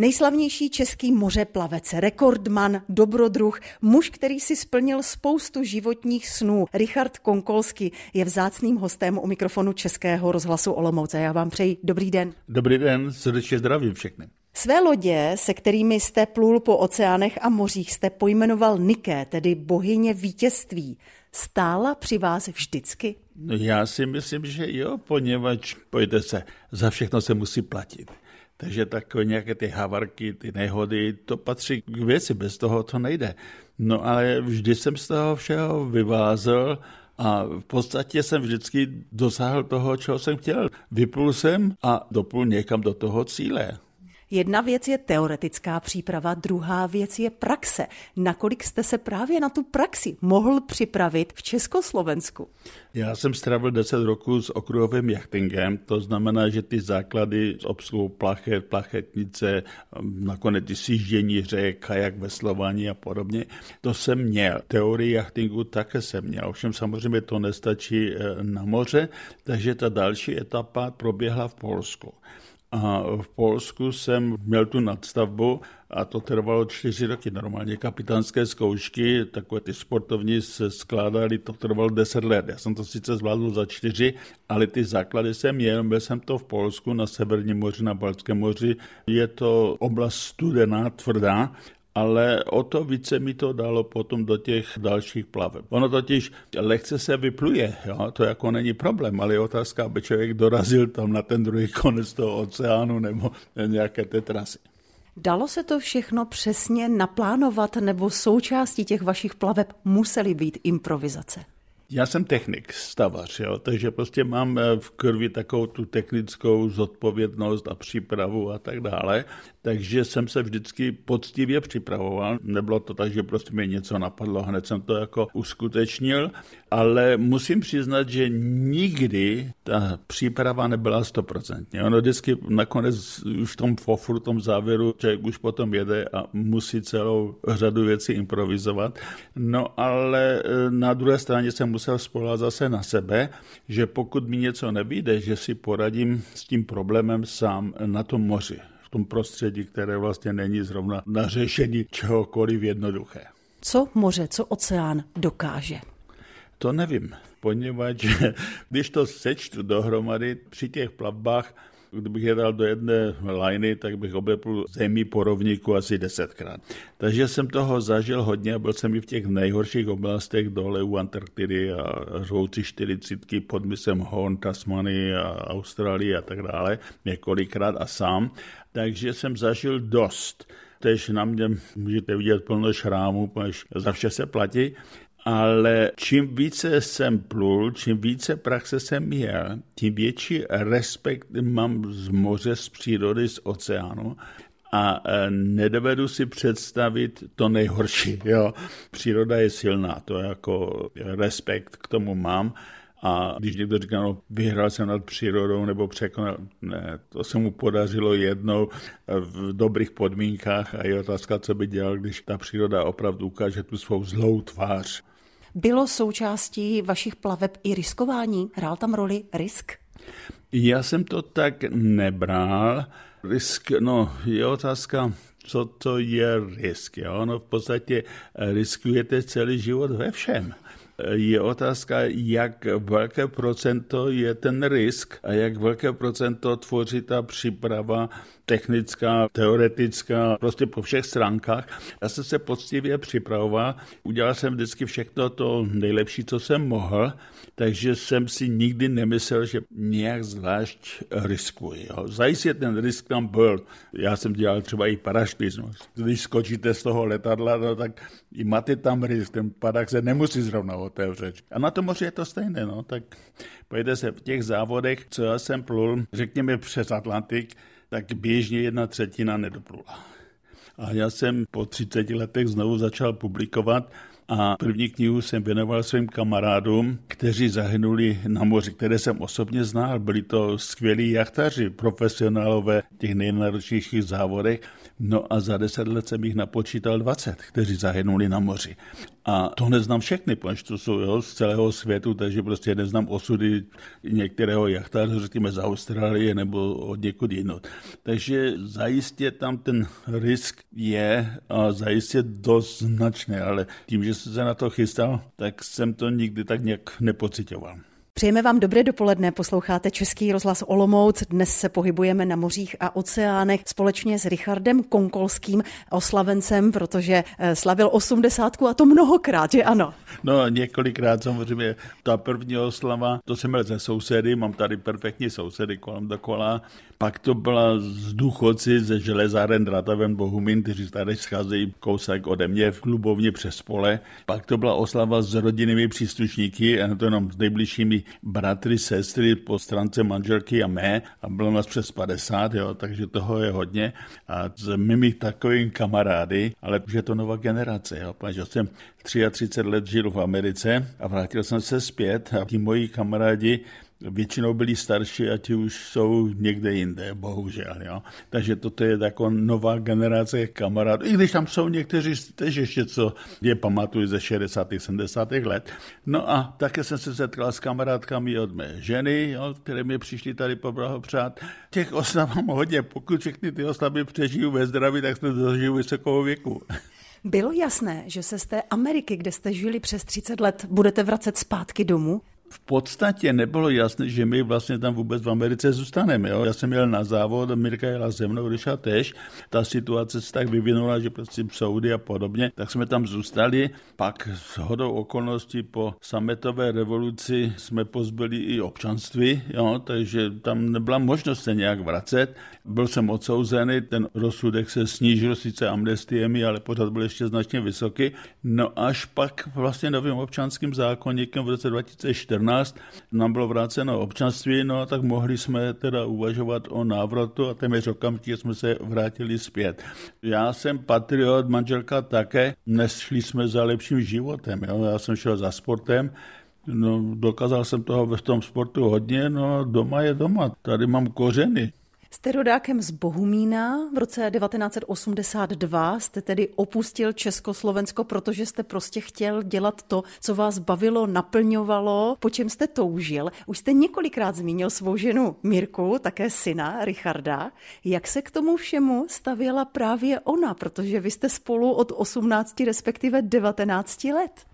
Nejslavnější český mořeplavec, rekordman, dobrodruh, muž, který si splnil spoustu životních snů. Richard Konkolsky je vzácným hostem u mikrofonu Českého rozhlasu Olomouce. Já vám přeji dobrý den. Dobrý den, srdečně zdravím všechny. Své lodě, se kterými jste plul po oceánech a mořích, jste pojmenoval Niké, tedy bohyně vítězství. Stála při vás vždycky? No já si myslím, že jo, poněvadž, pojďte se, za všechno se musí platit. Takže takové nějaké ty havarky, ty nehody, to patří k věci, bez toho to nejde. No ale vždy jsem z toho všeho vyvázel a v podstatě jsem vždycky dosáhl toho, čeho jsem chtěl. Vyplul jsem a doplul někam do toho cíle. Jedna věc je teoretická příprava, druhá věc je praxe. Nakolik jste se právě na tu praxi mohl připravit v Československu? Já jsem strávil 10 roků s okruhovým jachtingem, to znamená, že ty základy s obsluhou plachet, plachetnice, nakonec ty sjíždění řek, kajak, veslování a podobně, to jsem měl. Teorii jachtingu také jsem měl, ovšem samozřejmě to nestačí eh, na moře, takže ta další etapa proběhla v Polsku. A v Polsku jsem měl tu nadstavbu a to trvalo čtyři roky. Normálně kapitánské zkoušky, takové ty sportovní se skládaly, to trvalo deset let. Já jsem to sice zvládl za čtyři, ale ty základy jsem měl. Byl jsem to v Polsku na Severním moři, na Balckém moři. Je to oblast studená, tvrdá ale o to více mi to dalo potom do těch dalších plaveb. Ono totiž lehce se vypluje, jo? to jako není problém, ale je otázka, aby člověk dorazil tam na ten druhý konec toho oceánu nebo nějaké té trasy. Dalo se to všechno přesně naplánovat, nebo součástí těch vašich plaveb musely být improvizace? Já jsem technik, stavař, jo, takže prostě mám eh, v krvi takovou tu technickou zodpovědnost a přípravu a tak dále, takže jsem se vždycky poctivě připravoval. Nebylo to tak, že prostě mi něco napadlo, hned jsem to jako uskutečnil, ale musím přiznat, že nikdy ta příprava nebyla stoprocentně. Ono vždycky nakonec už v tom fofru, v tom závěru, člověk už potom jede a musí celou řadu věcí improvizovat. No ale eh, na druhé straně jsem musel spolehat zase na sebe, že pokud mi něco nevíde, že si poradím s tím problémem sám na tom moři, v tom prostředí, které vlastně není zrovna na řešení čehokoliv jednoduché. Co moře, co oceán dokáže? To nevím, poněvadž když to sečtu dohromady při těch plavbách, Kdybych je dal do jedné lajny, tak bych obepl zemí po rovníku asi desetkrát. Takže jsem toho zažil hodně a byl jsem i v těch nejhorších oblastech dole u Antarktidy a řvoucí čtyřicítky pod mysem Horn, Tasmany a Austrálii a tak dále, několikrát a sám. Takže jsem zažil dost. Tež na mě můžete vidět plno šrámů, za vše se platí ale čím více jsem plul, čím více praxe jsem měl, tím větší respekt mám z moře, z přírody, z oceánu a e, nedovedu si představit to nejhorší. Jo. Příroda je silná, to jako respekt k tomu mám. A když někdo říká, no, vyhrál jsem nad přírodou nebo překonal, ne, to se mu podařilo jednou v dobrých podmínkách a je otázka, co by dělal, když ta příroda opravdu ukáže tu svou zlou tvář. Bylo součástí vašich plaveb i riskování? Hrál tam roli risk? Já jsem to tak nebral. Risk, no, je otázka, co to je risk. Jo? No, v podstatě riskujete celý život ve všem je otázka, jak velké procento je ten risk a jak velké procento tvoří ta příprava technická, teoretická, prostě po všech stránkách. Já jsem se poctivě připravoval, udělal jsem vždycky všechno to nejlepší, co jsem mohl, takže jsem si nikdy nemyslel, že nějak zvlášť riskuji. Jo. Zajistě ten risk tam byl. Já jsem dělal třeba i paraštismus. Když skočíte z toho letadla, no, tak i máte tam risk, ten padák se nemusí zrovna otevřet. A na to moři je to stejné, no, tak pojďte se v těch závodech, co já jsem plul, řekněme přes Atlantik, tak běžně jedna třetina nedoplula. A já jsem po 30 letech znovu začal publikovat A první knihu jsem věnoval svým kamarádům, kteří zahynuli na moři, které jsem osobně znal. Byli to skvělí jachtaři, profesionálové těch nejnáročnějších závodech. No a za deset let jsem jich napočítal 20, kteří zahynuli na moři. A to neznám všechny, protože to jsou jo, z celého světu, takže prostě neznám osudy některého jachtáře, řekněme z Austrálie nebo od někud jinot. Takže zajistě tam ten risk je a zajistě dost značný, ale tím, že se na to chystal, tak jsem to nikdy tak nějak nepocitoval. Přejeme vám dobré dopoledne, posloucháte Český rozhlas Olomouc. Dnes se pohybujeme na mořích a oceánech společně s Richardem Konkolským, oslavencem, protože eh, slavil osmdesátku a to mnohokrát, že ano? No několikrát samozřejmě. Ta první oslava, to jsem měl ze sousedy, mám tady perfektní sousedy kolem dokola. Pak to byla z důchodci ze železáren Drataven Bohumín, kteří tady scházejí kousek ode mě v klubovně přes pole. Pak to byla oslava s rodinnými příslušníky, a to jenom s nejbližšími bratry, sestry po stránce manželky a mé a bylo nás přes 50, jo, takže toho je hodně. A s mými takovými kamarády, ale už je to nová generace, jo, protože jsem 33 let žil v Americe a vrátil jsem se zpět a ti moji kamarádi většinou byli starší a ti už jsou někde jinde, bohužel. Jo. Takže toto je taková nová generace kamarádů, i když tam jsou někteří tež ještě, co je pamatuju ze 60. 70. let. No a také jsem se setkal s kamarádkami od mé ženy, jo, které mi přišli tady poblahopřát. Těch oslav mám hodně, pokud všechny ty oslavy přežiju ve zdraví, tak jsme dožiju vysokou věku. Bylo jasné, že se z té Ameriky, kde jste žili přes 30 let, budete vracet zpátky domů? V podstatě nebylo jasné, že my vlastně tam vůbec v Americe zůstaneme. Jo? Já jsem jel na závod, Mirka jela se mnou, když tež. Ta situace se tak vyvinula, že prostě Saudy a podobně, tak jsme tam zůstali. Pak s hodou okolností po sametové revoluci jsme pozbyli i občanství, jo? takže tam nebyla možnost se nějak vracet. Byl jsem odsouzený, ten rozsudek se snížil sice amnestiemi, ale pořád byl ještě značně vysoký. No až pak vlastně novým občanským zákonníkem v roce 2014 2014 nám bylo vráceno občanství, no tak mohli jsme teda uvažovat o návratu a téměř okamžitě jsme se vrátili zpět. Já jsem patriot, manželka také, nešli jsme za lepším životem, jo? já jsem šel za sportem, No, dokázal jsem toho v tom sportu hodně, no doma je doma, tady mám kořeny. Jste rodákem z Bohumína. V roce 1982 jste tedy opustil Československo, protože jste prostě chtěl dělat to, co vás bavilo, naplňovalo, po čem jste toužil. Už jste několikrát zmínil svou ženu Mirku, také syna Richarda. Jak se k tomu všemu stavěla právě ona, protože vy jste spolu od 18, respektive 19 let?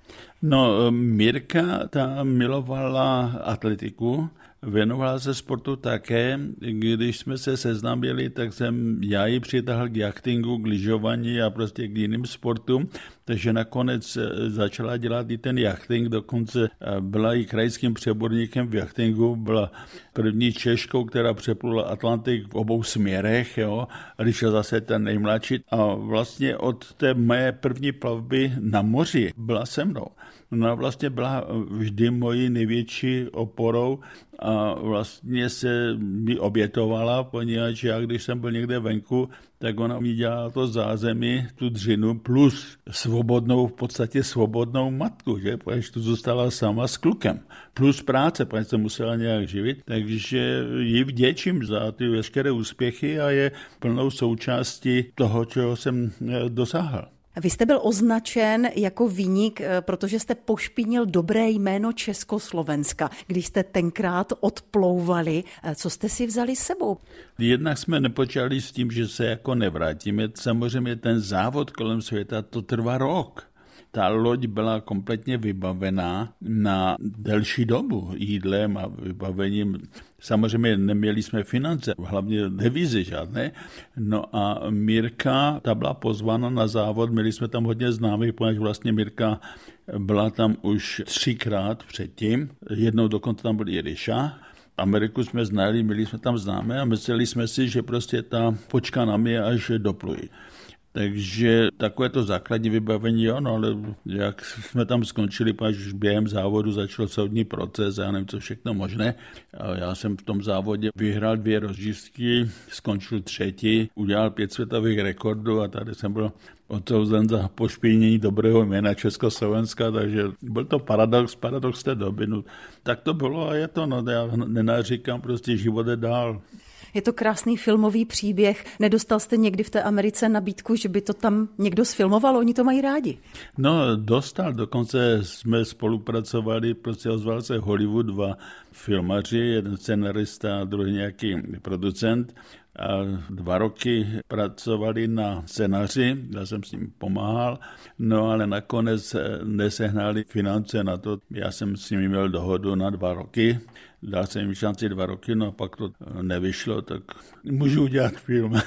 No, Mirka ta milovala atletiku, Věnovala se sportu také. Když jsme se seznámili, tak jsem já ji přitáhl k jachtingu, k lyžování a prostě k jiným sportům. Takže nakonec eh, začala dělat i ten jachting, dokonce eh, byla i krajským přeborníkem v jachtingu, byla první Češkou, která přeplula Atlantik v obou směrech, jo, a když je zase ten nejmladší. A vlastně od té mé první plavby na moři byla se mnou. Ona vlastně byla vždy mojí největší oporou a vlastně se mi obětovala, poněvadž já, když jsem byl někde venku, tak ona mi dělala to zázemí, tu dřinu, plus svobodnou, v podstatě svobodnou matku, že? Protože tu zůstala sama s klukem. Plus práce, protože se musela nějak živit. Takže ji vděčím za ty veškeré úspěchy a je plnou součástí toho, čeho jsem eh, dosáhl. Vy jste byl označen jako výnik, eh, protože jste pošpinil dobré jméno Československa, když jste tenkrát odplouvali. Eh, co jste si vzali sebou? Jednak jsme nepočali s tím, že se jako nevrátíme. Samozřejmě ten závod kolem světa, to trvá rok ta loď byla kompletně vybavená na delší dobu jídlem a vybavením. Samozřejmě neměli jsme finance, hlavně devizy žádné. No a Mirka, ta byla pozvána na závod, měli jsme tam hodně známých, protože vlastně Mirka byla tam už třikrát předtím. Jednou dokonce tam byl i Ryša. Ameriku jsme znali, měli jsme tam známé a mysleli jsme si, že prostě ta počká na mě, až doplují. Takže takové to základní vybavení, ano, ale jak jsme tam skončili, až během závodu začal soudní proces, já nevím, co všechno možné. A já jsem v tom závodě vyhrál dvě rozjízdky, skončil třetí, udělal pět světových rekordů a tady jsem byl odsouzen za pošpínění dobrého jména Československa, takže byl to paradox, paradox té doby. No, tak to bylo a je to, no, já nenaříkám, prostě život je dál. Je to krásný filmový příběh. Nedostal jste někdy v té Americe nabídku, že by to tam někdo sfilmoval? Oni to mají rádi. No, dostal. Dokonce jsme spolupracovali, prostě ozval se Hollywood dva filmaři, jeden scenarista a druhý nějaký producent a dva roky pracovali na scénáři, já jsem s ním pomáhal, no ale nakonec nesehnali finance na to. Já jsem s nimi měl dohodu na dva roky, dal jsem jim šanci dva roky, no a pak to nevyšlo, tak můžu udělat film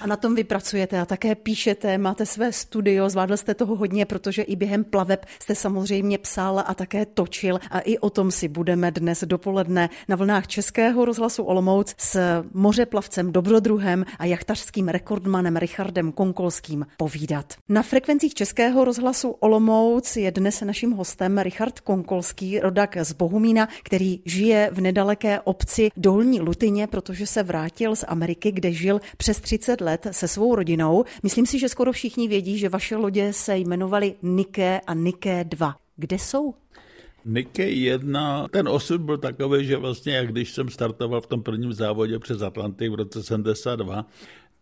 A na tom vy pracujete a také píšete, máte své studio, zvládl jste toho hodně, protože i během plaveb jste samozřejmě psal a také točil a i o tom si budeme dnes dopoledne na vlnách Českého rozhlasu Olomouc s mořeplavcem Dobrodruhem a jachtařským rekordmanem Richardem Konkolským povídat. Na frekvencích Českého rozhlasu Olomouc je dnes naším hostem Richard Konkolský, rodak z Bohumína, který žije v nedaleké obci Dolní Lutyně, protože se vrátil z Ameriky, kde žil přes 30 let se svou rodinou. Myslím si, že skoro všichni vědí, že vaše lodě se jmenovaly Nike a Nike 2. Kde jsou? Nike 1, ten osud byl takový, že vlastně, jak když jsem startoval v tom prvním závodě přes Atlantik v roce 72,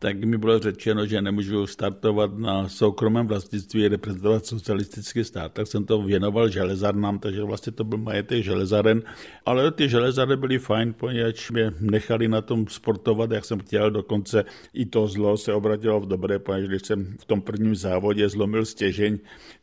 tak mi bylo řečeno, že nemůžu startovat na soukromém vlastnictví, reprezentovat socialistický stát, tak jsem to věnoval železarnám, takže vlastně to byl majetek železaren, ale ty železary byly fajn, poněvadž mě nechali na tom sportovat, jak jsem chtěl, dokonce i to zlo se obratilo v dobré, poněvadž když jsem v tom prvním závodě zlomil stěžeň,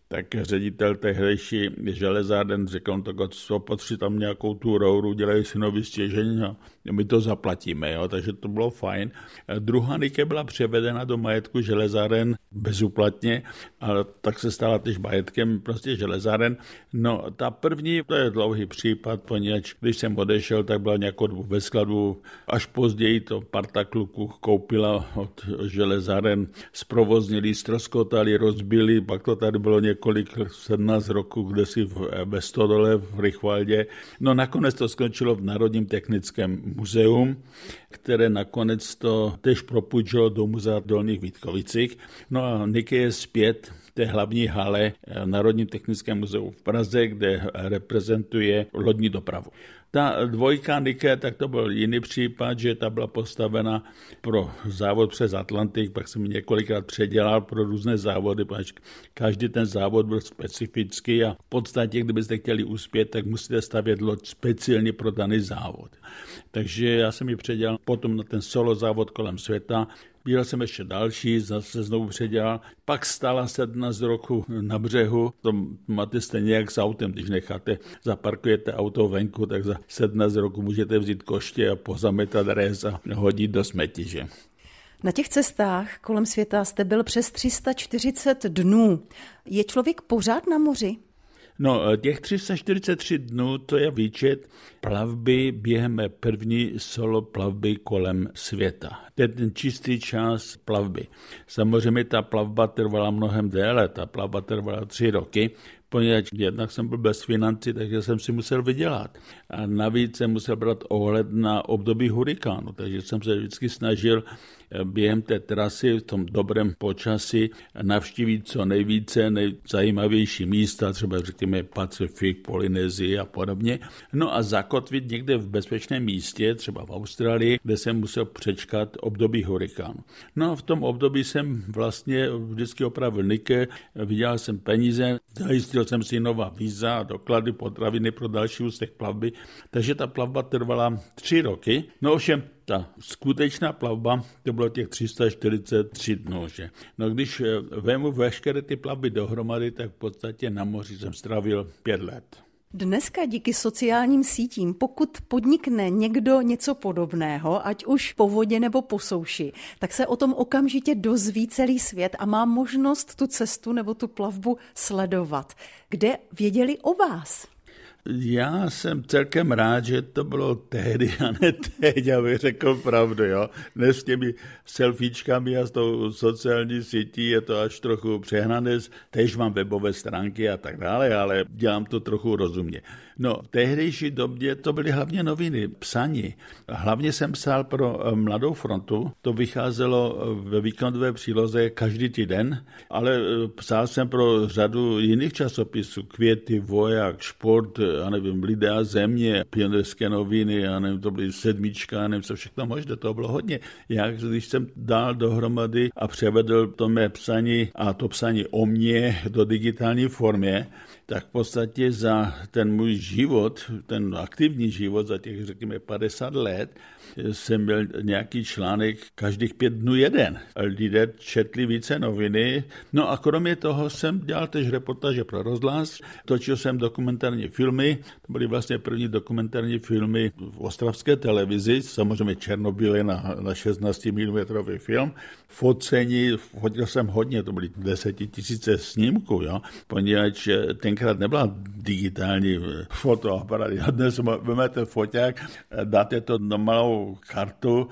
tak ředitel tehdejší železáren řekl, on tak opatří tam nějakou tu rouru, dělají si nový stěžení a my to zaplatíme, jo? takže to bylo fajn. Druhá Nike byla převedena do majetku železáren bezúplatně, ale tak se stala tež majetkem prostě železáren. No ta první, to je dlouhý případ, poněvadž když jsem odešel, tak byla nějakou ve skladu, až později to parta kluků koupila od železáren, zprovoznili, stroskotali, rozbili, pak to tady bylo několik několik, 17 roků, kde si v, ve Stodole v Rychvaldě. No nakonec to skončilo v Národním technickém muzeum, které nakonec to tež propůjčilo do muzea v Dolních Vítkovicích. No a Niky je zpět té hlavní hale Národním technickém muzeu v Praze, kde reprezentuje lodní dopravu. Ta dvojka Nike, tak to byl jiný případ, že ta byla postavena pro závod přes Atlantik, pak jsem ji několikrát předělal pro různé závody, protože každý ten závod byl specifický a v podstatě, kdybyste chtěli uspět, tak musíte stavět loď speciálně pro daný závod. Takže já jsem ji předělal potom na ten solo závod kolem světa, Měl jsem ještě další, zase znovu předělal. Pak stala 17 roku na břehu. To máte stejně jak s autem, když necháte, zaparkujete auto venku, tak za 17 roku můžete vzít koště a pozametat rez a hodit do smeti, že? Na těch cestách kolem světa jste byl přes 340 dnů. Je člověk pořád na moři? No, eh, těch 343 dnů, to je výčet plavby během první solo plavby kolem světa. To je ten čistý čas plavby. Samozřejmě ta plavba trvala mnohem déle, ta plavba trvala tři roky, poněvadž jednak jsem byl bez financí, takže jsem si musel vydělat. A navíc jsem musel brát ohled na období hurikánu, takže jsem se vždycky snažil během té trasy v tom dobrém počasí navštívit co nejvíce nejzajímavější místa, třeba řekněme Pacifik, Polynézii a podobně. No a zakotvit někde v bezpečném místě, třeba v Austrálii, kde jsem musel přečkat období hurikánu. No a v tom období jsem vlastně vždycky opravil Nike, vydělal jsem peníze, zajistil jsem si nová víza doklady, potraviny pro další úsek plavby, takže ta plavba trvala tři roky. No ovšem ta skutečná plavba, to bylo těch 343 dnů. Že? No když eh, vemu veškeré ty plavby dohromady, tak v podstatě na moři jsem stravil pět let. Dneska díky sociálním sítím, pokud podnikne někdo něco podobného, ať už po vodě nebo po souši, tak se o tom okamžitě dozví celý svět a má možnost tu cestu nebo tu plavbu sledovat. Kde věděli o vás? Já jsem celkem rád, že to bylo tehdy a ne teď, abych řekl pravdu. Jo? Dnes s těmi selfiečkami a s tou sociální sítí je to až trochu přehnané. Tež mám webové stránky a tak dále, ale dělám to trochu rozumně. No, v tehdejší době to byly hlavně noviny, psaní. Hlavně jsem psal pro eh, Mladou frontu, to vycházelo eh, ve víkendové příloze každý týden, ale eh, psal jsem pro řadu jiných časopisů, Květy, Voják, Šport, já nevím, Lidé a země, pionierské noviny, já nevím, to byly sedmička, já nevím, co všechno možné, to bylo hodně. Já, když jsem dal dohromady a převedl to mé psaní a to psaní o mně do digitální formě, tak v podstatě za ten můj život, ten aktivní život za těch, řekněme, 50 let, jsem měl nějaký článek každých pět dnů jeden. Lidé četli více noviny. No a kromě toho jsem dělal tež reportáže pro rozhlas, točil jsem dokumentární filmy, to byly vlastně první dokumentární filmy v ostravské televizi, samozřejmě Černobyle na, na 16 mm film. Focení, fotil jsem hodně, to byly desetitisíce snímků, jo, poněvadž tenkrát nebyla digitální fotoaparát. Dnes vezmete foťák, dáte to na malou kartu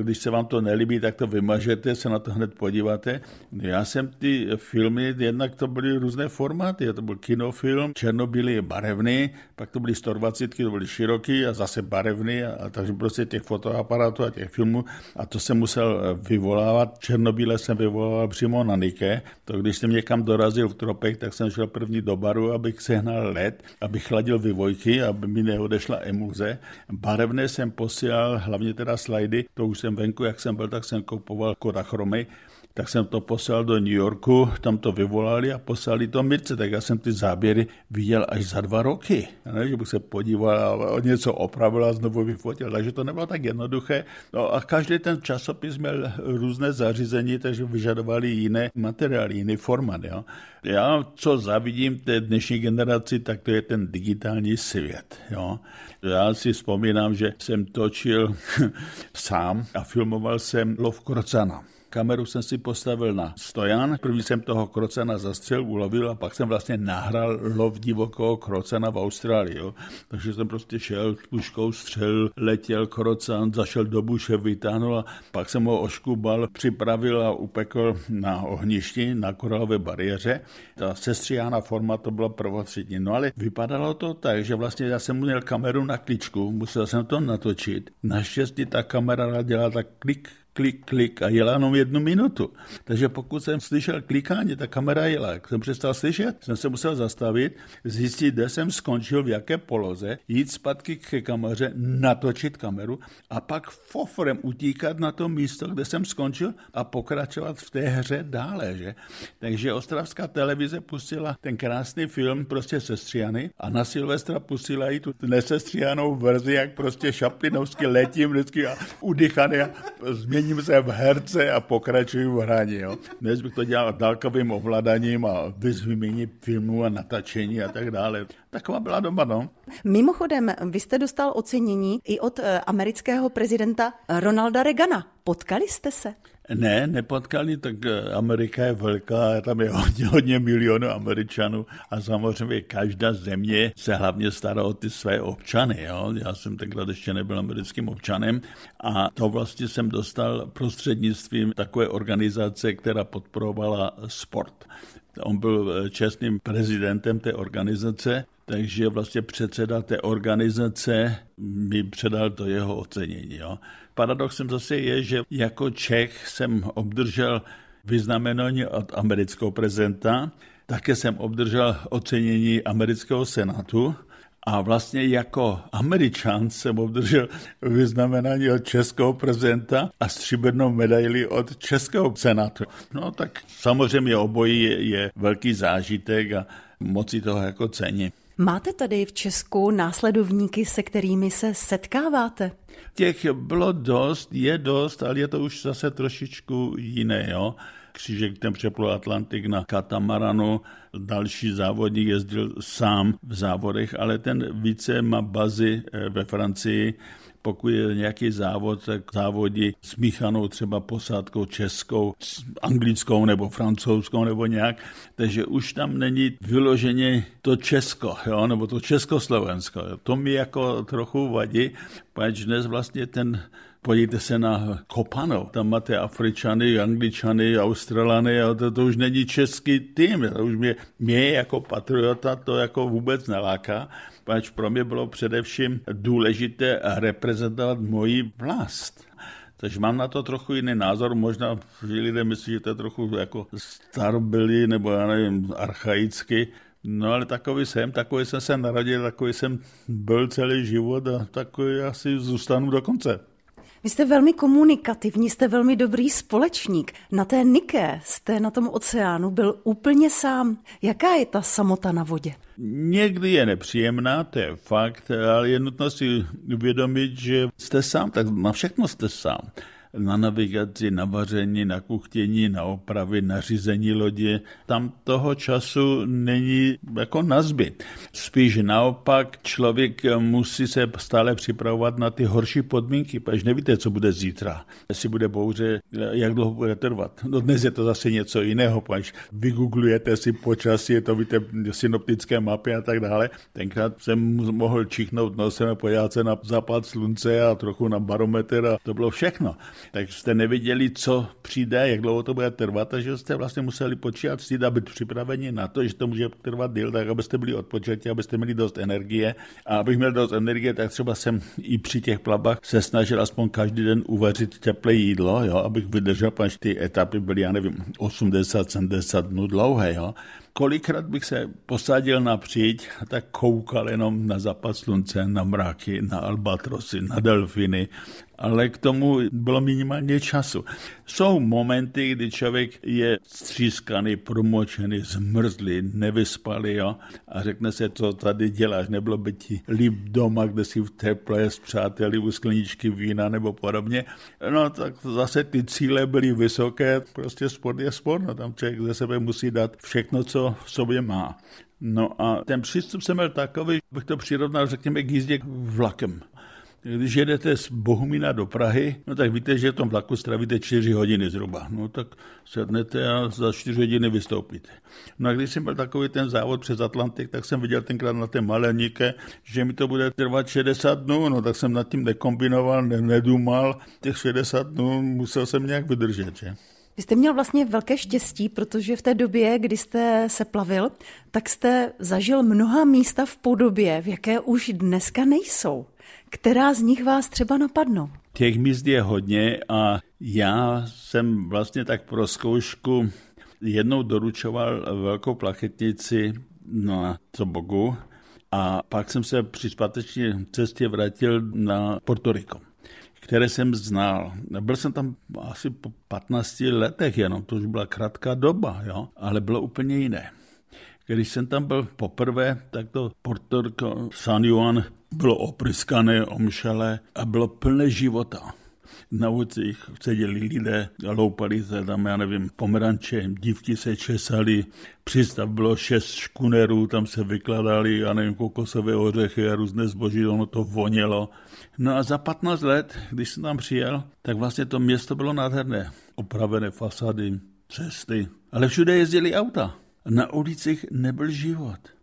když se vám to nelíbí, tak to vymažete, se na to hned podíváte. Já jsem ty filmy, jednak to byly různé formáty, to byl kinofilm, černobílý barevný, pak to byly 120, to byly široký a zase barevný, a, a takže prostě těch fotoaparátů a těch filmů a to jsem musel eh, vyvolávat. Černobíle jsem vyvolával přímo na Nike, to když jsem někam dorazil v tropech, tak jsem šel první do baru, abych sehnal led, abych chladil vyvojky, aby mi neodešla emulze. Barevné jsem posílal, hlavně teda slajdy, to už jsem venku, jak jsem byl, tak jsem kupoval Kodachromy, tak jsem to poslal do New Yorku, tam to vyvolali a poslali to Mirce, tak já jsem ty záběry viděl až za dva roky. Ne, že bych se podíval a něco opravil a znovu vyfotil, takže to nebylo tak jednoduché. No a každý ten časopis měl různé zařízení, takže vyžadovali jiné materiály, jiný format. Jo. Já, co zavidím té dnešní generaci, tak to je ten digitální svět. Jo. Já si vzpomínám, že jsem točil sám a filmoval jsem lov krocana. Kameru jsem si postavil na stojan, první jsem toho krocana zastřel, ulovil a pak jsem vlastně nahrál lov divokého krocana v Austrálii. Jo. Takže jsem prostě šel s puškou, střel, letěl krocan, zašel do buše, vytáhnul a pak jsem ho oškubal, připravil a upekl na ohništi, na koralové bariéře. Ta sestříhána forma to byla prvotřídní. No ale vypadalo to tak, že vlastně já jsem měl kameru na kličku, musel jsem to natočit. Naštěstí ta kamera dělala tak klik, klik, klik a jela jenom jednu minutu. Takže pokud jsem slyšel klikání, ta kamera jela. Jak jsem přestal slyšet, jsem se musel zastavit, zjistit, kde jsem skončil, v jaké poloze, jít zpátky k kameře, natočit kameru a pak fofrem utíkat na to místo, kde jsem skončil a pokračovat v té hře dále. Že? Takže ostravská televize pustila ten krásný film prostě sestřiany a na Silvestra pustila i tu nesestřianou verzi, jak prostě šaplinovsky letím vždycky a udychaný a změní změním se v herce a pokračuju v hraní. Jo. Dnes bych to dělal dálkovým ovládaním a vyzvymění filmů a natáčení a tak dále. Taková byla doba, no. Mimochodem, vy jste dostal ocenění i od eh, amerického prezidenta Ronalda Reagana. Potkali jste se? Ne, nepotkali, tak eh, Amerika je velká, tam je hodně, hodně milionů Američanů a samozřejmě každá země se hlavně stará o ty své občany. Jo? Já jsem tenkrát ještě nebyl americkým občanem a to vlastně jsem dostal prostřednictvím takové organizace, která podporovala sport. On byl eh, čestným prezidentem té organizace, takže vlastně předseda té organizace mi předal to jeho ocenění. Jo. Paradoxem zase je, že jako Čech jsem obdržel vyznamenání od amerického prezidenta, také jsem obdržel ocenění amerického senátu a vlastně jako američan jsem obdržel vyznamenání od českého prezidenta a stříbrnou medaili od českého senátu. No tak samozřejmě obojí je, je velký zážitek a moci toho jako cení. Máte tady v Česku následovníky, se kterými se setkáváte? Těch bylo dost, je dost, ale je to už zase trošičku jiné. Jo? Křížek ten přeplul Atlantik na katamaranu, další závodník jezdil sám v závodech, ale ten více má bazy eh, ve Francii, pokud je nějaký závod, tak závodí smíchanou třeba posádkou českou, anglickou nebo francouzskou nebo nějak, takže už tam není vyloženě to Česko, jo, nebo to Československo. To mi jako trochu vadí, pač dnes vlastně ten Podívejte se na Kopano, tam máte Afričany, Angličany, Australany a to, to už není český tým. To už mě, mě jako patriota to jako vůbec neláká, pač pro mě bylo především důležité reprezentovat moji vlast. Takže mám na to trochu jiný názor, možná, že lidé myslí, že to je trochu jako starbilý nebo já nevím, archaicky, No ale takový jsem, takový jsem se narodil, takový jsem byl celý život a takový asi zůstanu do konce. Vy jste velmi komunikativní, jste velmi dobrý společník. Na té Niké jste na tom oceánu byl úplně sám. Jaká je ta samota na vodě? Někdy je nepříjemná, to je fakt, ale je nutno si uvědomit, že jste sám, tak na všechno jste sám na navigaci, na vaření, na kuchtění, na opravy, na řízení lodě. Tam toho času není jako nazbyt. Spíš naopak člověk musí se stále připravovat na ty horší podmínky, protože nevíte, co bude zítra. Jestli bude bouře, jak dlouho bude trvat. No dnes je to zase něco jiného, protože vygooglujete si počasí, je to víte, synoptické mapy a tak dále. Tenkrát jsem mohl čichnout nosem a podívat se na západ slunce a trochu na barometr a to bylo všechno tak jste nevěděli, co přijde, jak dlouho to bude trvat, takže jste vlastně museli počítat si a být připraveni na to, že to může trvat díl, tak abyste byli odpočatí, abyste měli dost energie. A abych měl dost energie, tak třeba jsem i při těch plavbách se snažil aspoň každý den uvařit teplé jídlo, jo, abych vydržel, protože ty etapy byly, já nevím, 80-70 dnů dlouhé. Jo kolikrát bych se posadil na příď a tak koukal jenom na západ slunce, na mraky, na albatrosy, na delfiny, ale k tomu bylo minimálně času. Jsou momenty, kdy člověk je střískaný, promočený, zmrzlý, nevyspalý jo? a řekne se, co tady děláš, nebylo by ti líp doma, kde si v teple s přáteli u skleničky vína nebo podobně. No tak zase ty cíle byly vysoké, prostě sport je sport, no tam člověk ze sebe musí dát všechno, co v sobě má. No a ten přístup jsem byl takový, bych to přirovnal, řekněme, k jízdě vlakem. Když jedete z Bohumína do Prahy, no tak víte, že v tom vlaku stravíte 4 hodiny zhruba. No tak sednete a za 4 hodiny vystoupíte. No a když jsem byl takový ten závod přes Atlantik, tak jsem viděl tenkrát na té malé níke, že mi to bude trvat 60 dnů, no tak jsem nad tím nekombinoval, ne, nedůmal. Těch 60 dnů musel jsem nějak vydržet, že? Vy jste měl vlastně velké štěstí, protože v té době, kdy jste se plavil, tak jste zažil mnoha místa v podobě, v jaké už dneska nejsou. Která z nich vás třeba napadnou? Těch míst je hodně a já jsem vlastně tak pro zkoušku jednou doručoval velkou plachetnici na Tobogu a pak jsem se při zpáteční cestě vrátil na Porto Rico které jsem znal. Byl jsem tam asi po 15 letech jenom, to už byla krátká doba, jo? ale bylo úplně jiné. Když jsem tam byl poprvé, tak to Porto San Juan bylo opryskané, omšelé a bylo plné života. Na ulicích seděli lidé, loupali se tam, já nevím, pomeranče, dívky se česali, přístav bylo šest škunerů, tam se vykladali, já nevím, kokosové ořechy a různé zboží, ono to vonělo. No a za 15 let, když jsem tam přijel, tak vlastně to město bylo nádherné. Opravené fasady, cesty, ale všude jezdili auta. Na ulicích nebyl život.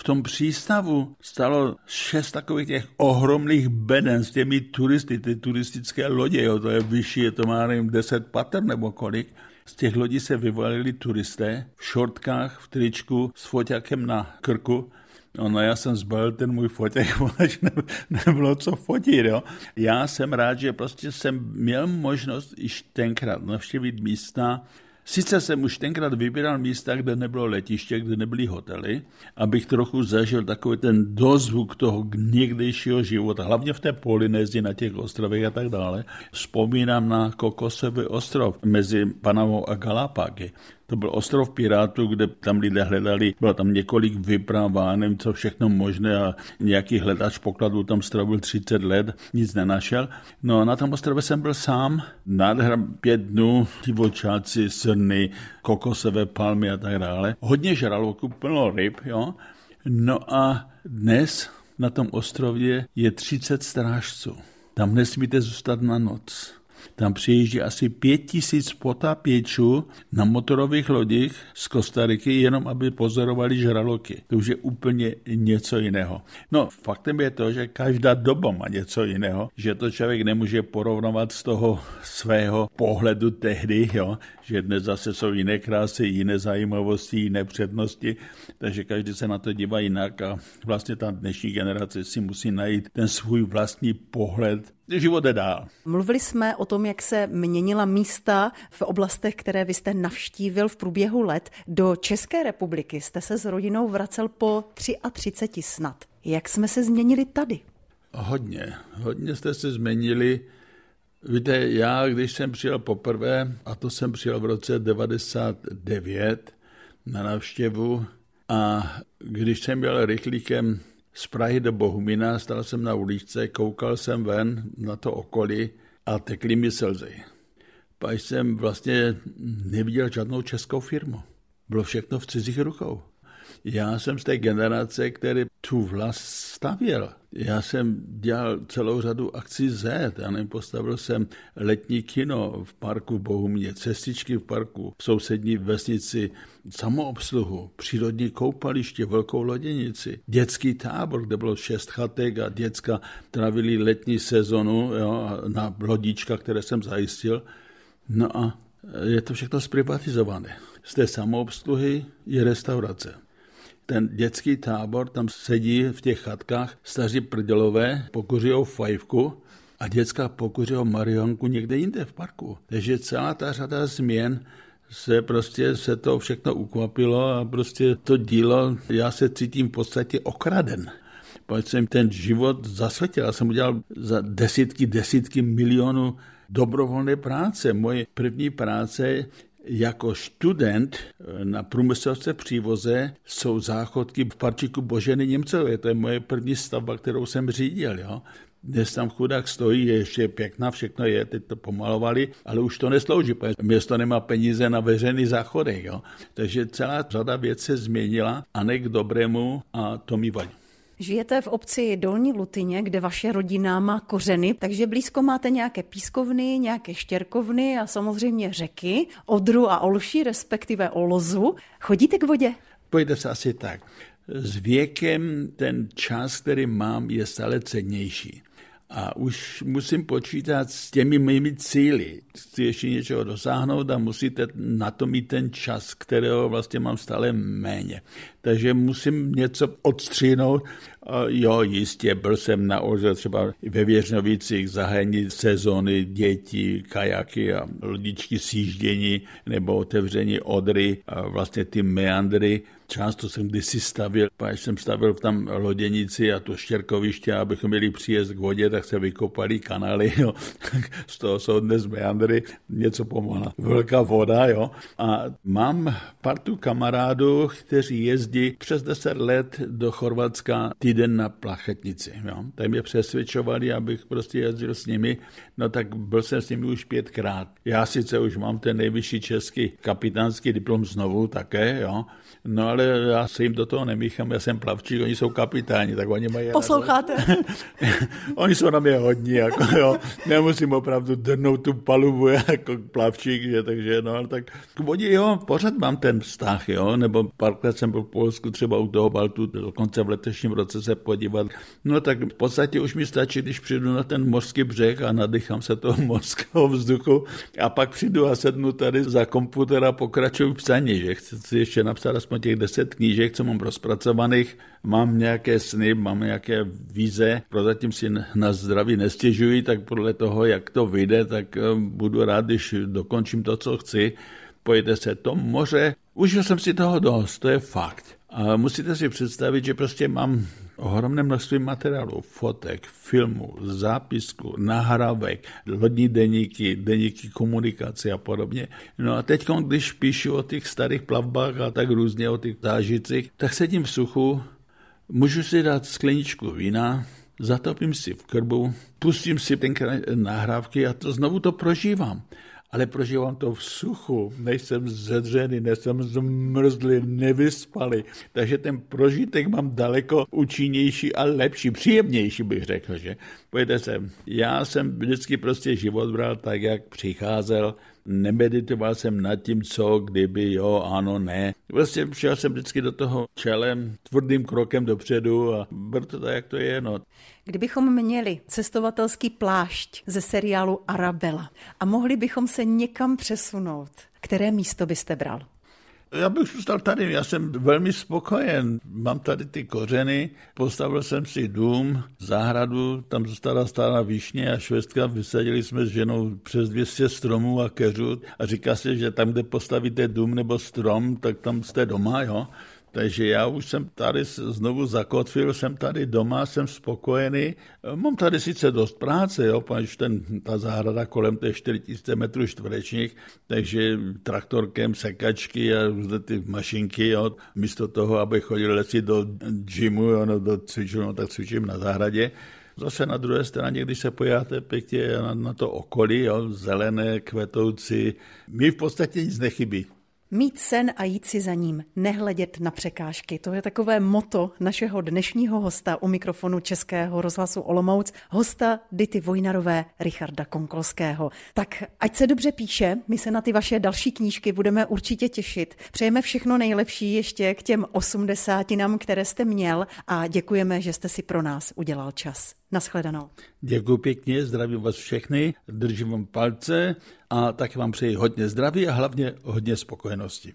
V tom přístavu stalo šest takových těch ohromných beden s těmi turisty, ty turistické lodě, jo, to je vyšší, je to má nevím, deset pater nebo kolik. Z těch lodí se vyvalili turisté v šortkách, v tričku, s foťákem na krku. No, já jsem zbalil ten můj fotěk, protože ne, nebylo co fotit. Jo. Já jsem rád, že prostě jsem měl možnost již tenkrát navštívit místa, Sice jsem už tenkrát vybíral místa, kde nebylo letiště, kde nebyly hotely, abych trochu zažil takový ten dozvuk toho někdejšího života, hlavně v té Polynézii, na těch ostrovech a tak dále. Vzpomínám na Kokosový ostrov mezi Panamou a Galapágy. To byl ostrov Pirátů, kde tam lidé hledali, bylo tam několik vyprav a nevím co všechno možné a nějaký hledač pokladů tam strávil 30 let, nic nenašel. No a na tom ostrově jsem byl sám, nádhra pět dnů, divočáci, srny, kokosové palmy a tak dále. Hodně žraloků, plno ryb, jo. No a dnes na tom ostrově je 30 strážců. Tam nesmíte zůstat na noc. Tam přijíždí asi pět tisíc potápěčů na motorových lodích z Kostariky, jenom aby pozorovali žraloky. To už je úplně něco jiného. No, faktem je to, že každá doba má něco jiného, že to člověk nemůže porovnávat z toho svého pohledu tehdy, jo, že dnes zase jsou jiné krásy, jiné zajímavosti, jiné přednosti, takže každý se na to dívá jinak a vlastně ta dnešní generace si musí najít ten svůj vlastní pohled život jde dál. Mluvili jsme o tom, jak se měnila místa v oblastech, které vy jste navštívil v průběhu let. Do České republiky jste se s rodinou vracel po 33 snad. Jak jsme se změnili tady? Hodně. Hodně jste se změnili. Víte, já, když jsem přijel poprvé, a to jsem přijel v roce 99 na návštěvu, a když jsem byl rychlíkem z Prahy do Bohumina, stal jsem na uličce, koukal jsem ven na to okolí a tekly mi slzy. Pak jsem vlastně neviděl žádnou českou firmu. Bylo všechno v cizích rukou. Já jsem z té generace, který tu vlast stavěl. Já jsem dělal celou řadu akcí Z. Já nevím, postavil jsem letní kino v parku v Bohumě, cestičky v parku, v sousední vesnici, samoobsluhu, přírodní koupaliště, velkou loděnici, dětský tábor, kde bylo šest chatek a děcka travili letní sezonu jo, na lodička, které jsem zajistil. No a je to všechno zprivatizované. Z té samoobsluhy je restaurace ten dětský tábor, tam sedí v těch chatkách staří prdělové, pokuřijou fajfku a dětská pokuřijou marionku někde jinde v parku. Takže celá ta řada změn se prostě se to všechno ukvapilo a prostě to dílo, já se cítím v podstatě okraden. Protože jsem ten život zasvětil. Já jsem udělal za desítky, desítky milionů dobrovolné práce. Moje první práce jako student eh, na průmyslovce přívoze jsou záchodky v parčíku Boženy Němcové. To je moje první stavba, kterou jsem řídil. Jo. Dnes tam chudák stojí, je ještě pěkná, všechno je, teď to pomalovali, ale už to neslouží, protože město nemá peníze na veřejný záchodek. Jo. Takže celá řada věcí se změnila a ne k dobrému a to mi vadí. Žijete v obci Dolní Lutyně, kde vaše rodina má kořeny, takže blízko máte nějaké pískovny, nějaké štěrkovny a samozřejmě řeky, Odru a Olší, respektive Olozu. Chodíte k vodě? Pojďte se asi tak. S věkem ten čas, který mám, je stále cennější a už musím počítat s těmi mými cíly. Chci ještě něčeho dosáhnout a musíte na to mít ten čas, kterého vlastně mám stále méně. Takže musím něco odstřínout. Jo, jistě, byl jsem na Orze třeba ve Věřnovicích zahájení sezóny dětí, kajaky a lodičky sjíždění nebo otevření Odry a vlastně ty meandry Často jsem kdysi stavil, když jsem stavil tam loděnici a to štěrkoviště, abychom měli příjezd k vodě, tak se vykopali kanály, jo. z toho jsou dnes meandry, něco pomohla. Velká voda, jo. A mám partu kamarádů, kteří jezdí přes 10 let do Chorvatska týden na plachetnici, jo. Tam mě přesvědčovali, abych prostě jezdil s nimi, no tak byl jsem s nimi už pětkrát. Já sice už mám ten nejvyšší český kapitánský diplom znovu také, jo, no ale já se jim do toho nemíchám, já jsem plavčík, oni jsou kapitáni, tak oni mají... Posloucháte? oni jsou na mě hodní, jako jo, nemusím opravdu drnout tu palubu jako plavčík, že, takže no, tak. K vodě, jo, pořád mám ten vztah, jo, nebo párkrát jsem byl v Polsku třeba u toho Baltu, dokonce v letošním roce se podívat, no tak v podstatě už mi stačí, když přijdu na ten mořský břeh a nadechám se toho mořského vzduchu a pak přijdu a sednu tady za komputer a pokračuju v psaní, že? Chci si ještě napsat aspoň těch deset knížek, co mám rozpracovaných, mám nějaké sny, mám nějaké víze, prozatím si na zdraví nestěžuji, tak podle toho, jak to vyjde, tak eh, budu rád, když dokončím to, co chci. Pojďte se to moře, užil jsem si toho dost, to je fakt. A musíte si představit, že prostě mám ohromné množství materiálu, fotek, filmů, zápisku, nahrávek, lodní deníky, deníky komunikace a podobně. No a teď, když píšu o těch starých plavbách a tak různě o těch zážitcích, tak sedím v suchu, můžu si dát skleničku vína, zatopím si v krbu, pustím si tenkrát nahrávky a to znovu to prožívám. Ale prožívám to v suchu, nejsem zedřený, nejsem zmrzlý, nevyspalý, takže ten prožitek mám daleko účinnější a lepší, příjemnější bych řekl, že? Pojďte se, já jsem vždycky prostě život bral tak, jak přicházel, nemeditoval jsem nad tím, co, kdyby, jo, ano, ne. Prostě šel jsem vždycky do toho čelem, tvrdým krokem dopředu a byl to tak, jak to je, no. Kdybychom měli cestovatelský plášť ze seriálu Arabella a mohli bychom se někam přesunout, které místo byste bral? Já bych zůstal tady, já jsem velmi spokojen. Mám tady ty kořeny, postavil jsem si dům, zahradu, tam zůstala stála výšně a švestka, vysadili jsme s ženou přes 200 stromů a keřů a říká se, že tam, kde postavíte dům nebo strom, tak tam jste doma, jo. Takže já už jsem tady znovu zakotvil, jsem tady doma, jsem spokojený. Mám tady sice dost práce, jo, protože ten, ta zahrada kolem těch 4000 metrů čtverečních, takže traktorkem, sekačky a ty mašinky, jo, místo toho, aby chodil leci do gymu, jo, no, do cvičů, no, tak cvičím na zahradě. Zase na druhé straně, když se pojáte pěkně na, na to okolí, jo, zelené, kvetoucí, mi v podstatě nic nechybí. Mít sen a jít si za ním, nehledět na překážky. To je takové moto našeho dnešního hosta u mikrofonu Českého rozhlasu Olomouc, hosta Dity Vojnarové Richarda Konkolského. Tak ať se dobře píše, my se na ty vaše další knížky budeme určitě těšit. Přejeme všechno nejlepší ještě k těm osmdesátinám, které jste měl a děkujeme, že jste si pro nás udělal čas. Naschledanou. Děkuji pěkně, zdravím vás všechny, držím vám palce a taky vám přeji hodně zdraví a hlavně hodně spokojenosti.